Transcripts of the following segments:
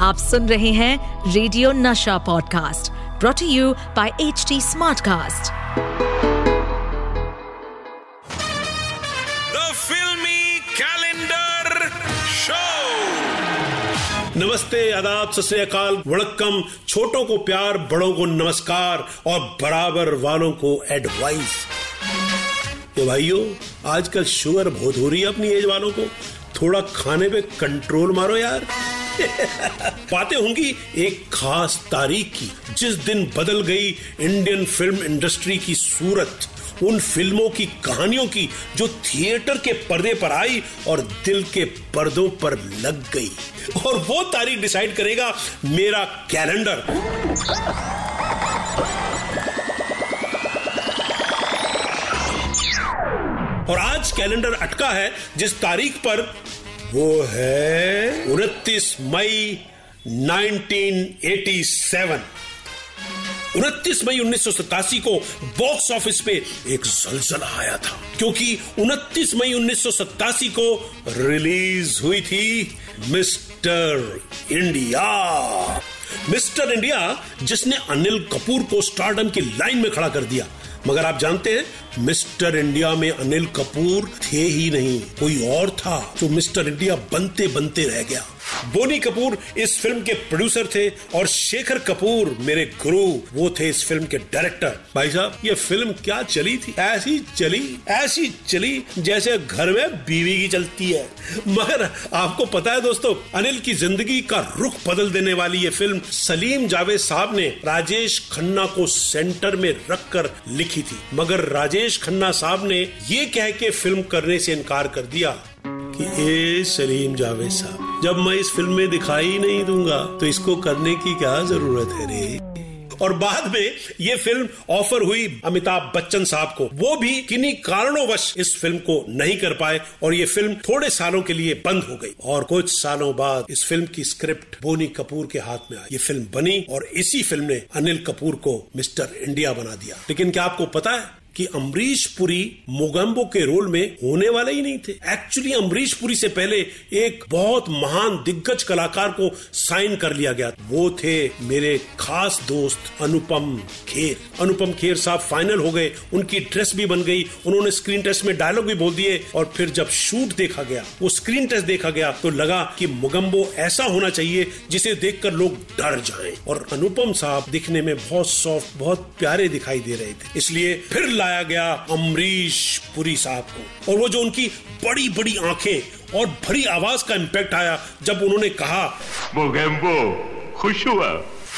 आप सुन रहे हैं radio Nasha podcast brought you by H T Smartcast the filmy calendar show नमस्ते आदाब सत श्री अकाल वड़क्कम छोटों को प्यार बड़ों को नमस्कार और बराबर वालों को एडवाइस तो भाइयों आजकल शुगर बहुत हो रही है अपनी एज वालों को। थोड़ा खाने पे कंट्रोल मारो यार। बातें होंगी एक खास तारीख की, जिस दिन बदल गई इंडियन फ़िल्म इंडस्ट्री की सूरत, उन फ़िल्मों की कहानियों की जो थिएटर के पर्दे पर आई और दिल के पर्दों पर लग गई। और वो तारीख डिसाइड करेगा मेरा कैलेंडर और आज कैलेंडर अटका है, जिस तारीख पर वो है उनतीस मई 1987 उनतीस मई उन्नीस को बॉक्स ऑफ़िस पे एक जलजला आया था, क्योंकि 29 मई उन्नीस को रिलीज़ हुई थी मिस्टर इंडिया। मिस्टर इंडिया, जिसने अनिल कपूर को स्टार्डम की लाइन में खड़ा कर दिया। मगर आप जानते हैं, मिस्टर इंडिया में अनिल कपूर थे ही नहीं, कोई और था। जो मिस्टर इंडिया बनते बनते रह गया। बोनी कपूर इस फ़िल्म के प्रोड्यूसर थे और शेखर कपूर मेरे गुरु, वो थे इस फ़िल्म के डायरेक्टर भाई साहब, ये फ़िल्म क्या चली थी? ऐसी चली ऐसी चली जैसे घर में बीवी की चलती है। मगर आपको पता है दोस्तों, अनिल की ज़िंदगी का रुख बदल देने वाली ये फ़िल्म सलीम जावेद साहब ने राजेश खन्ना को सेंटर में रखकर लिखी थी। मगर राजेश खन्ना साहब ने ये कह के फ़िल्म करने से इनकार कर दिया कि ए सलीम जावेद साहब जब मैं इस फ़िल्म में दिखाई नहीं दूँगा तो इसको करने की क्या ज़रूरत है रे? और बाद में ये फ़िल्म ऑफ़र हुई अमिताभ बच्चन साहब को। वो भी किन्हीं कारणोंवश इस फ़िल्म को नहीं कर पाए और ये फ़िल्म थोड़े सालों के लिए बंद हो गई। और कुछ सालों बाद इस फ़िल्म की स्क्रिप्ट बोनी कपूर के हाथ में आई। ये फ़िल्म बनी और इसी फ़िल्म ने अनिल कपूर को मिस्टर इंडिया बना दिया। लेकिन क्या आपको पता है कि अमरीश पुरी मोगम्बो के रोल में होने वाले ही नहीं थे। एक्चुअली अमरीश पुरी से पहले एक बहुत महान दिग्गज कलाकार को साइन कर लिया गया। वो थे मेरे खास दोस्त अनुपम खेर। अनुपम खेर साहब फाइनल हो गए। उनकी ड्रेस भी बन गई। उन्होंने स्क्रीन टेस्ट में डायलॉग भी बोल दिए और फिर जब शूट देखा गया, वो स्क्रीन टेस्ट देखा गया तो लगा कि मोगम्बो ऐसा होना चाहिए जिसे देखकर लोग डर जाएँ। और अनुपम साहब दिखने में बहुत सॉफ्ट बहुत प्यारे दिखाई दे रहे थे। इसलिए फिर लाया गया अमरीश पुरी साहब को और वो जो उनकी बड़ी बड़ी आँखें और भरी आवाज़ का इम्पैक्ट आया जब उन्होंने कहा मोगेम्बो खुश हुआ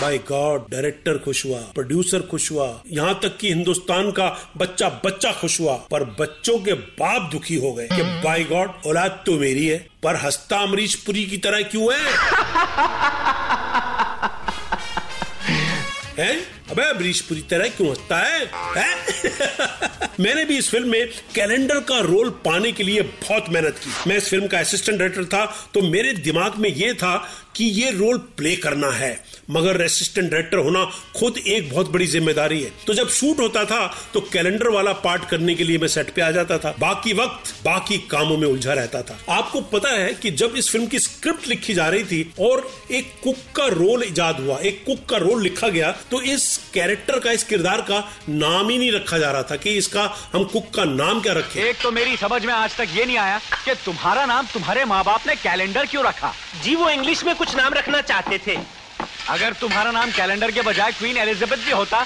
बाय गॉड डायरेक्टर खुश हुआ प्रोड्यूसर खुश हुआ यहाँ तक कि हिंदुस्तान का बच्चा बच्चा खुश हुआ पर बच्चों के बाप दुखी हो गए कि बाय गॉड औलाद तो मेरी है पर हस्ता अमरीश पुरी की तरह क्यों है हैं? अबे अमरीश पुरी तरह क्यों हंसता है, है? मैंने भी इस फ़िल्म में कैलेंडर का रोल पाने के लिए बहुत मेहनत की। मैं इस फ़िल्म का असिस्टेंट डायरेक्टर था तो मेरे दिमाग में ये था कि ये रोल प्ले करना है। मगर असिस्टेंट डायरेक्टर होना खुद एक बहुत बड़ी ज़िम्मेदारी है। तो जब शूट होता था तो कैलेंडर वाला पार्ट करने के लिए मैं सेट पे आ जाता था। बाकी वक्त बाकी कामों में उलझा रहता था। आपको पता है कि जब इस फ़िल्म की स्क्रिप्ट लिखी जा रही थी और एक कुक का रोल इजाद हुआ एक कुक का रोल लिखा गया तो इस कैरेक्टर का इस किरदार का नाम ही नहीं रखा जा रहा था कि इसका हम कुक का नाम क्या रखें। एक तो मेरी समझ में आज तक ये नहीं आया कि तुम्हारा नाम तुम्हारे माँ बाप ने कैलेंडर क्यों रखा। जी वो इंग्लिश में कुछ नाम रखना चाहते थे। अगर तुम्हारा नाम कैलेंडर के बजाय क्वीन एलिजाबेथ भी होता,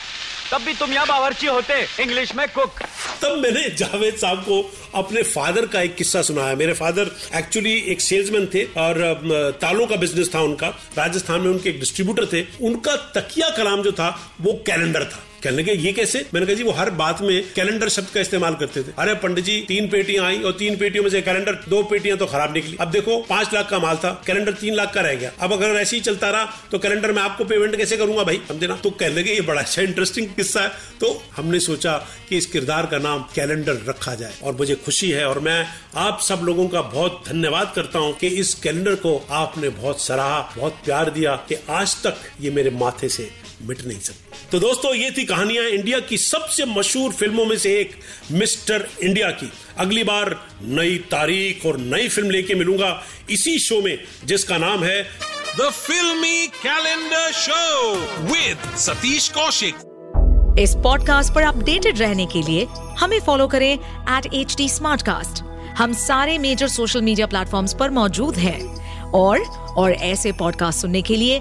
तब भी तुम यहाँ बावर्ची होते, इंग्लिश में कुक। तब मैंने जावेद साहब को अपने फादर का एक किस्सा सुनाया। मेरे फादर एक्चुअली एक सेल्समैन थे और तालों का बिज़नेस था उनका। राजस्थान में उनके एक डिस्ट्रीब्यूटर थे। उनका तकिया कलाम जो था, वो कैलेंडर था। कहने लगे, ये कैसे? मैंने कहा, जी, वो हर बात में कैलेंडर शब्द का इस्तेमाल करते थे। अरे, पंडित जी, तीन पेटियाँ आई और तीन पेटियों में से कैलेंडर, दो पेटियाँ तो खराब निकली। अब देखो, पाँच लाख का माल था, कैलेंडर तीन लाख का रह गया। अब अगर ऐसे ही चलता रहा तो कैलेंडर में आपको पेमेंट कैसे करूँगा भाई? हम देना तो कहने लगे, ये बड़ा अच्छा इंटरेस्टिंग किस्सा है। तो हमने सोचा कि इस किरदार का नाम कैलेंडर रखा जाए और मुझे खुशी है और मैं आप सब लोगों का बहुत धन्यवाद करता हूँ कि इस कैलेंडर को आपने बहुत सराहा, बहुत प्यार दिया कि आज तक ये मेरे माथे से मिट नहीं सकती। तो दोस्तों, ये थी कहानियाँ इंडिया की सबसे मशहूर फ़िल्मों में से एक, मिस्टर इंडिया की। अगली बार नई तारीख और नई फ़िल्म लेके मिलूँगा इसी शो में, जिसका नाम है The Filmy Calendar Show with Satish Kaushik. इस पॉडकास्ट पर अपडेटेड रहने के लिए हमें फॉलो करें एट एच टी हम सारे मेजर सोशल मीडिया प्लेटफॉर्म्स पर मौजूद हैं। और और ऐसे पॉडकास्ट सुनने के लिए